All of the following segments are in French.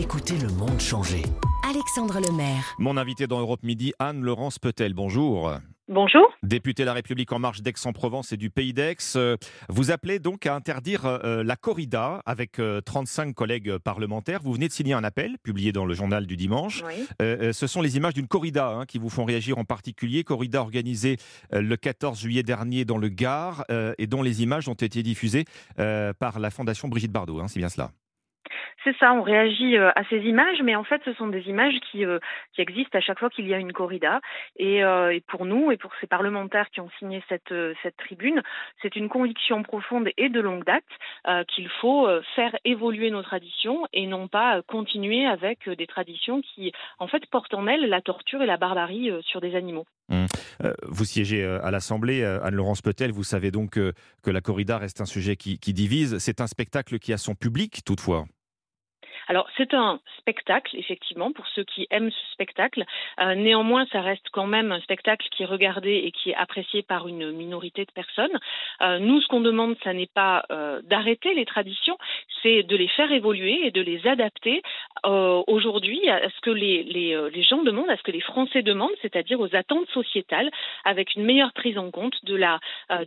Écoutez le monde changer. Alexandre Lemaire. Mon invité dans Europe Midi, Anne-Laurence Petel. Bonjour. Bonjour. Députée La République En Marche d'Aix-en-Provence et du Pays d'Aix, euh, vous appelez donc à interdire euh, la corrida avec 35 euh, collègues parlementaires. Vous venez de signer un appel publié dans le journal du dimanche. ce sont les images d'une corrida hein, qui vous font réagir en particulier. Corrida organisée le 14 juillet dernier dans le Gard et dont les images ont été diffusées par la Fondation Brigitte Bardot. Hein, c'est bien cela. C'est ça, on réagit euh, à ces images, mais en fait, ce sont des images qui, euh, existent à chaque fois qu'il y a une corrida. Et, euh, et, pour nous et pour ces parlementaires qui ont signé cette, tribune, c'est une conviction profonde et de longue date qu'il faut faire évoluer nos traditions et non pas continuer avec des traditions qui, en fait, portent en elles la torture et la barbarie sur des animaux. Mmh. vous siégez à l'Assemblée, Anne-Laurence Petel, vous savez donc que la corrida reste un sujet qui divise. C'est un spectacle qui a son public, toutefois. Alors c'est un spectacle, effectivement, pour ceux qui aiment ce spectacle. Euh, néanmoins, ça reste quand même un spectacle qui est regardé et qui est apprécié par une minorité de personnes. Euh, nous, ce qu'on demande, ça n'est pas euh, d'arrêter les traditions, c'est de les faire évoluer et de les adapter aujourd'hui à ce que les, les, les, gens demandent, à ce que les Français demandent, c'est-à-dire aux attentes sociétales, avec une meilleure prise en compte de la,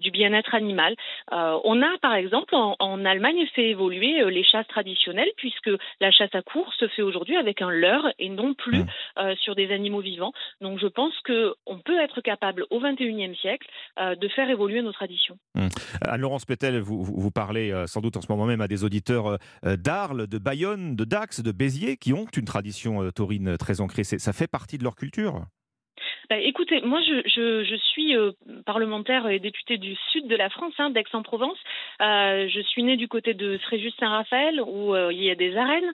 du bien-être animal. on a, par exemple, en, en Allemagne, fait évoluer les chasses traditionnelles, puisque la la chasse à cours se fait aujourd'hui avec un leurre et non plus mmh. euh, sur des animaux vivants. Donc je pense qu'on peut être capable au XXIe siècle euh, de faire évoluer nos traditions. Mmh. Anne-Laurence Pétel, vous, vous parlez euh, sans doute en ce moment même à des auditeurs d'Arles, de Bayonne, de Dax, de Béziers, qui ont une tradition taurine très ancrée. Ça fait partie de leur culture? Bah, écoutez, moi je, je, je suis euh, parlementaire et députée du sud de la France, hein, d'Aix-en-Provence. Euh, je suis née du côté de Fréjus-Saint-Raphaël où euh, il y a des arènes.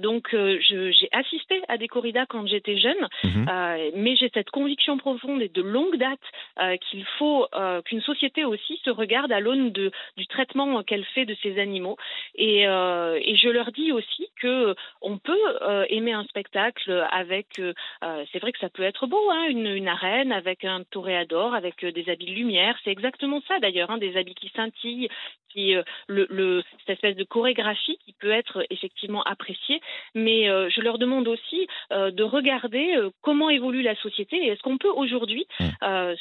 Donc j'ai assisté à des corridas quand j'étais jeune, mhm. mais j'ai cette conviction profonde et de longue date qu'il faut qu'une société aussi se regarde à l'aune du traitement qu'elle fait de ses animaux. Et, et, je leur dis aussi que on peut aimer un spectacle avec. c'est vrai que ça peut être beau. Hein, une, arène avec un toréador, avec euh, des habits de lumière. C'est exactement ça d'ailleurs, hein, des habits qui scintillent, qui, euh, le, cette espèce de chorégraphie qui peut être effectivement appréciée. Mais euh, je leur demande aussi de regarder comment évolue la société et est-ce qu'on peut aujourd'hui mmh.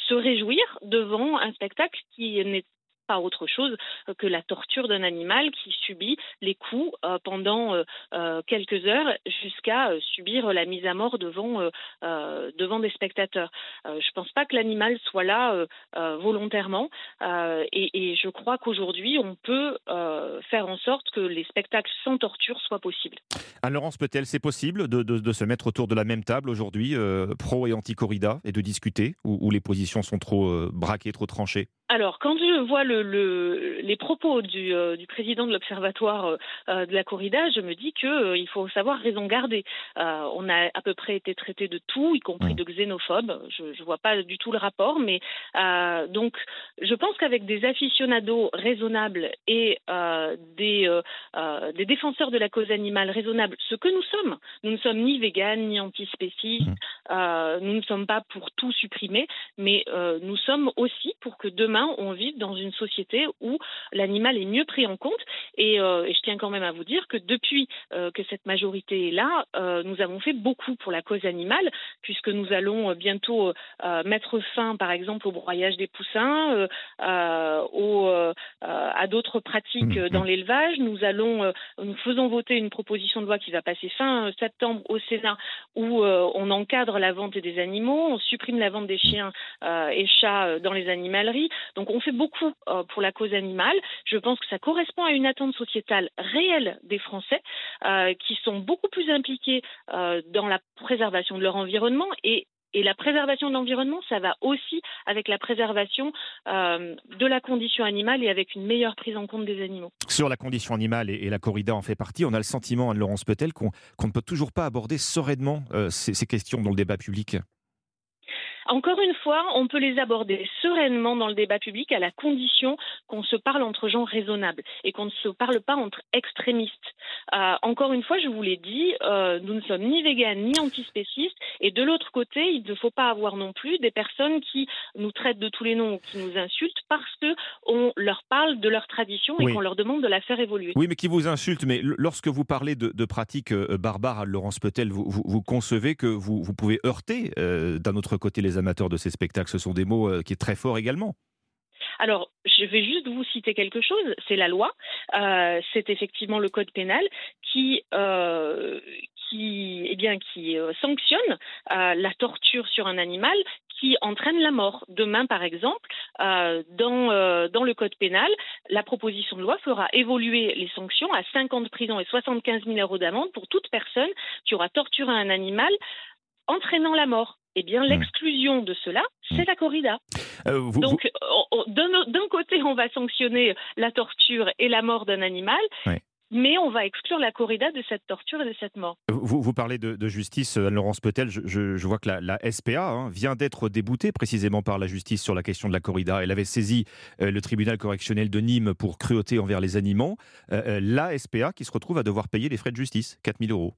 se réjouir devant un spectacle qui n'est pas autre chose que la torture d'un animal qui subit les coups euh, pendant euh, euh, quelques heures jusqu'à subir la mise à mort devant, devant des spectateurs. je ne pense pas que l'animal soit là volontairement et, je crois qu'aujourd'hui on peut faire en sorte que les spectacles sans torture soient possibles. Anne-Laurence Petel, c'est possible de, se mettre autour de la même table aujourd'hui, pro et anti-corrida, et de discuter, ou les positions sont trop braquées, trop tranchées? Alors, quand je vois le, les propos du, euh, du, président de l'Observatoire euh, euh, de la corrida, je me dis qu'il faut savoir raison garder. on a à peu près été traité de tout, y compris mmh. de xénophobe. Je ne vois pas du tout le rapport, mais donc je pense qu'avec des aficionados raisonnables et des, des, défenseurs de la cause animale raisonnables, ce que nous sommes, nous ne sommes ni véganes ni antispécistes, mmh. nous ne sommes pas pour tout supprimer, mais nous sommes aussi pour que demain on vit dans une société où l'animal est mieux pris en compte. Et, euh, je tiens quand même à vous dire que depuis euh, que cette majorité est là, euh, nous avons fait beaucoup pour la cause animale, puisque nous allons bientôt mettre fin, par exemple, au broyage des poussins, au, à d'autres pratiques mmh, dans mmh. l'élevage. Nous allons, nous faisons voter une proposition de loi qui va passer fin septembre au Sénat, où on encadre la vente des animaux, on supprime la vente des mmh. chiens et chats dans les animaleries. Donc on fait beaucoup euh, pour la cause animale. Je pense que ça correspond à une attente sociétale réelle des Français euh, qui sont beaucoup plus impliqués euh, dans la préservation de leur environnement et la préservation de l'environnement, ça va aussi avec la préservation de la condition animale et avec une meilleure prise en compte des animaux. Sur la condition animale, et, la corrida en fait partie, on a le sentiment, Anne-Laurence Petel, qu'on ne peut toujours pas aborder sereinement ces questions dans le débat public. Encore une fois, on peut les aborder sereinement dans le débat public à la condition qu'on se parle entre gens raisonnables et qu'on ne se parle pas entre extrémistes. Euh, encore une fois, je vous l'ai dit, euh, nous ne sommes ni véganes ni antispécistes Et de l'autre côté, il ne faut pas avoir non plus des personnes qui nous traitent de tous les noms ou qui nous insultent parce qu'on leur parle de leur tradition et qu'on leur demande de la faire évoluer. Oui, mais qui vous insultent. Mais lorsque vous parlez de, pratiques euh, barbares, Laurence Petel, vous, vous, concevez que vous, vous pouvez heurter euh, d'un autre côté les amateurs de ces spectacles. Ce sont des mots euh, qui sont très forts également. Alors, je vais juste vous citer quelque chose. C'est la loi. c'est effectivement le code pénal qui, qui, eh bien, qui sanctionne la torture sur un animal qui entraîne la mort. Demain, par exemple, euh, dans, euh, dans le code pénal, la proposition de loi fera évoluer les sanctions à 50 ans de prison et 75 000 euros d'amende pour toute personne qui aura torturé un animal entraînant la mort. Eh bien, mmh. l'exclusion de cela, c'est mmh. la corrida. Euh, Donc, d'un côté, on va sanctionner la torture et la mort d'un animal, mais on va exclure la corrida de cette torture et de cette mort. Vous, vous parlez de, justice, Anne-Laurence Petel. Je, vois que la, SPA hein, vient d'être déboutée précisément par la justice sur la question de la corrida. Elle avait saisi euh, le tribunal correctionnel de Nîmes pour cruauté envers les animaux. Euh, euh, la SPA qui se retrouve à devoir payer les frais de justice, 4 000 euros.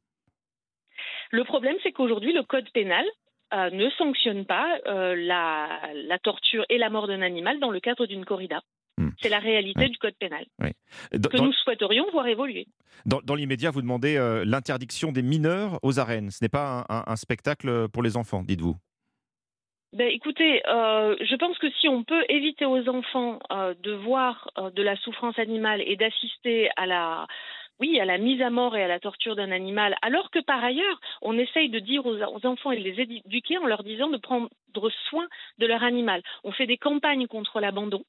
Le problème, c'est qu'aujourd'hui, le code pénal ne sanctionne pas la, torture et la mort d'un animal dans le cadre d'une corrida. Hmm. C'est la réalité du code pénal que nous souhaiterions voir évoluer. Dans, l'immédiat, vous demandez euh, l'interdiction des mineurs aux arènes. Ce n'est pas un, spectacle pour les enfants, dites-vous ben, écoutez, euh, je pense que si on peut éviter aux enfants euh, de voir de la souffrance animale et d'assister à la, oui, à la mise à mort et à la torture d'un animal, alors que par ailleurs, on essaye de dire aux, enfants et de les éduquer en leur disant de prendre soin de leur animal. On fait des campagnes contre l'abandon.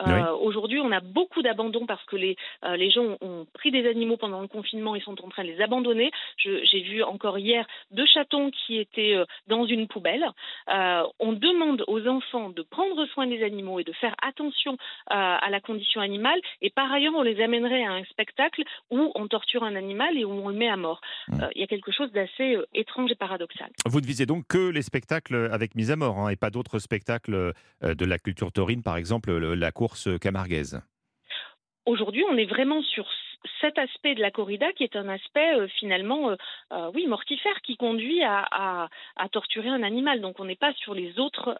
Euh, aujourd'hui, on a beaucoup d'abandon parce que les, euh, les gens ont pris des animaux pendant le confinement et sont en train de les abandonner. J'ai vu encore hier deux chatons qui étaient euh, dans une poubelle. on demande aux enfants de prendre soin des animaux et de faire attention à la condition animale. Et par ailleurs, on les amènerait à un spectacle où on torture un animal et où on le met à mort. Mmh. Il y a quelque chose d'assez étrange et paradoxal. Vous ne visez donc que les spectacles avec mise à mort hein, et pas d'autres spectacles de la culture taurine, par exemple la course camarguaise Aujourd'hui, on est vraiment sur cet aspect de la corrida qui est un aspect euh, finalement, euh, euh, oui, mortifère, qui conduit à, torturer un animal. Donc on n'est pas sur les autres,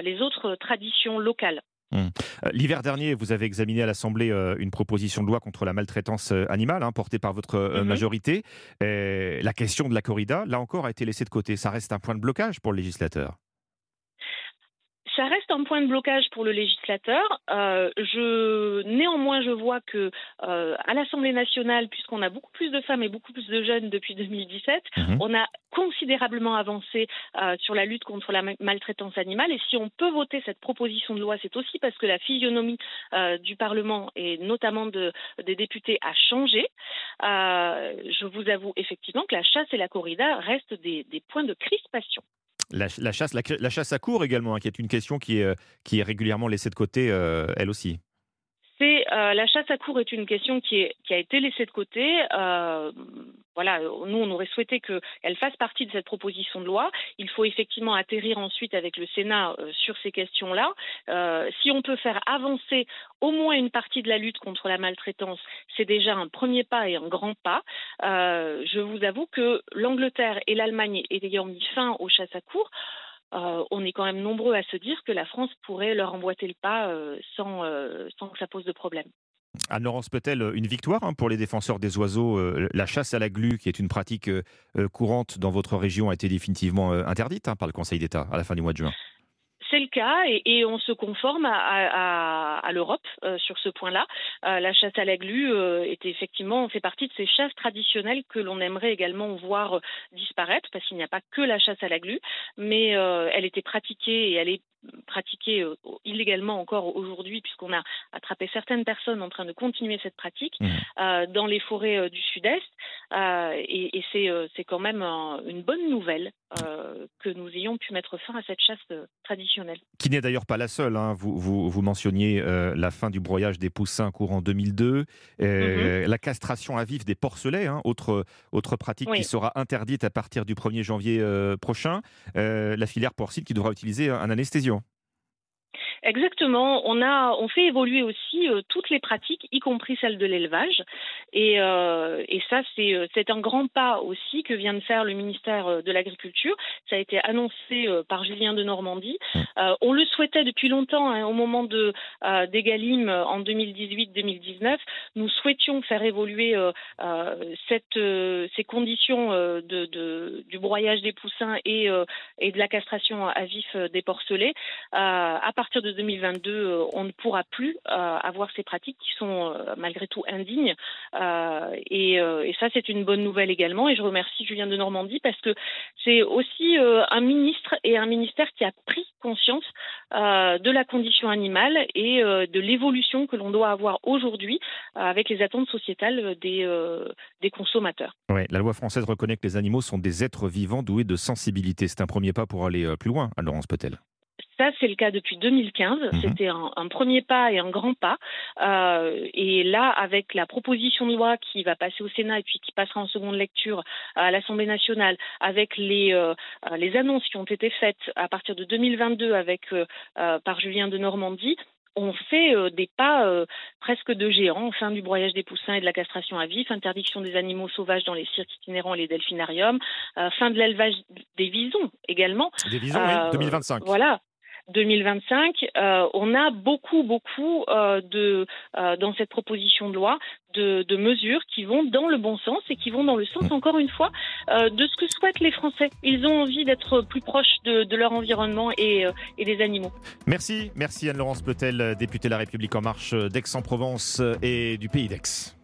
les autres traditions locales. Hum. L'hiver dernier, vous avez examiné à l'Assemblée une proposition de loi contre la maltraitance animale, hein, portée par votre mm-hmm. majorité. la question de la corrida, là encore, a été laissée de côté. Ça reste un point de blocage pour le législateur ça reste un point de blocage pour le législateur. Euh, je, néanmoins, je vois que euh, à l'Assemblée nationale, puisqu'on a beaucoup plus de femmes et beaucoup plus de jeunes depuis 2017, mhm. on a considérablement avancé euh, sur la lutte contre la maltraitance animale. Et si on peut voter cette proposition de loi, c'est aussi parce que la physionomie du Parlement et notamment de, des députés a changé. je vous avoue effectivement que la chasse et la corrida restent des, des points de crispation. La, chasse, à court également, hein, qui est une question qui est, euh, régulièrement laissée de côté, euh, elle aussi. Euh, la chasse à court est une question qui, a été laissée de côté. Voilà, nous on aurait souhaité qu'elle fasse partie de cette proposition de loi. Il faut effectivement atterrir ensuite avec le Sénat sur ces questions-là. si on peut faire avancer au moins une partie de la lutte contre la maltraitance, c'est déjà un premier pas et un grand pas. Euh, je vous avoue que l'Angleterre et l'Allemagne ayant mis fin aux chasses à cours, euh, on est quand même nombreux à se dire que la France pourrait leur emboîter le pas euh, sans, sans que ça pose de problème. Anne-Laurence Petel, une victoire hein, pour les défenseurs des oiseaux. la chasse à la glu, qui est une pratique courante dans votre région, a été définitivement interdite hein, par le Conseil d'État à la fin du mois de juin c'est le cas et, on se conforme à, l'Europe euh, sur ce point-là. Euh, la chasse à la glu euh, effectivement fait partie de ces chasses traditionnelles que l'on aimerait également voir disparaître parce qu'il n'y a pas que la chasse à la glu, mais elle était pratiquée et elle est pratiquée illégalement encore aujourd'hui, puisqu'on a attrapé certaines personnes en train de continuer cette pratique mmh. dans les forêts du Sud-Est. et, et c'est quand même une bonne nouvelle que nous ayons pu mettre fin à cette chasse traditionnelle. Qui n'est d'ailleurs pas la seule. Hein. Vous, vous, mentionniez la fin du broyage des poussins courant 2002, mmh la castration à vif des porcelets, hein, autre, autre pratique qui sera interdite à partir du 1er janvier prochain, la filière porcine qui devra utiliser un anesthésio. Exactement. On a, on fait évoluer aussi euh, toutes les pratiques, y compris celles de l'élevage. Et, euh, et ça, c'est, euh, c'est un grand pas aussi que vient de faire le ministère de l'Agriculture. Ça a été annoncé par Julien de Normandie. Mmh. on le souhaitait depuis longtemps, hein, au moment de des Galim en 2018-2019. Nous souhaitions faire évoluer cette, ces conditions de, de, du broyage des poussins et, et de la castration à vif des porcelets. à partir de 2022, euh, on ne pourra plus euh, avoir ces pratiques qui sont euh, malgré tout indignes. Et, ça, c'est une bonne nouvelle également. Et je remercie Julien de Normandie parce que c'est aussi un ministre et un ministère qui a pris conscience de la condition animale et de l'évolution que l'on doit avoir aujourd'hui avec les attentes sociétales des, consommateurs. Ouais, la loi française reconnaît que les animaux sont des êtres vivants doués de sensibilité. C'est un premier pas pour aller plus loin, à Laurence Petel. Ça, c'est le cas depuis 2015. Mhm. C'était un, premier pas et un grand pas. Euh, et là, avec la proposition de loi qui va passer au Sénat et puis qui passera en seconde lecture à l'Assemblée nationale, avec les, euh, les annonces qui ont été faites à partir de 2022 avec, euh, par Julien de Normandie, on fait des pas presque de géants, fin du broyage des poussins et de la castration à vif, interdiction des animaux sauvages dans les cirques itinérants et les delphinariums, fin de l'élevage des visons également. Des visons, oui, 2025. Voilà, 2025, euh, on a beaucoup, beaucoup euh, de, euh, dans cette proposition de loi de, mesures qui vont dans le bon sens et qui vont dans le sens, mmh. encore une fois, de ce que souhaitent les Français. Ils ont envie d'être plus proches de, leur environnement et, et, des animaux. Merci, merci Anne-Laurence Petel, députée de La République En Marche d'Aix-en-Provence et du Pays d'Aix.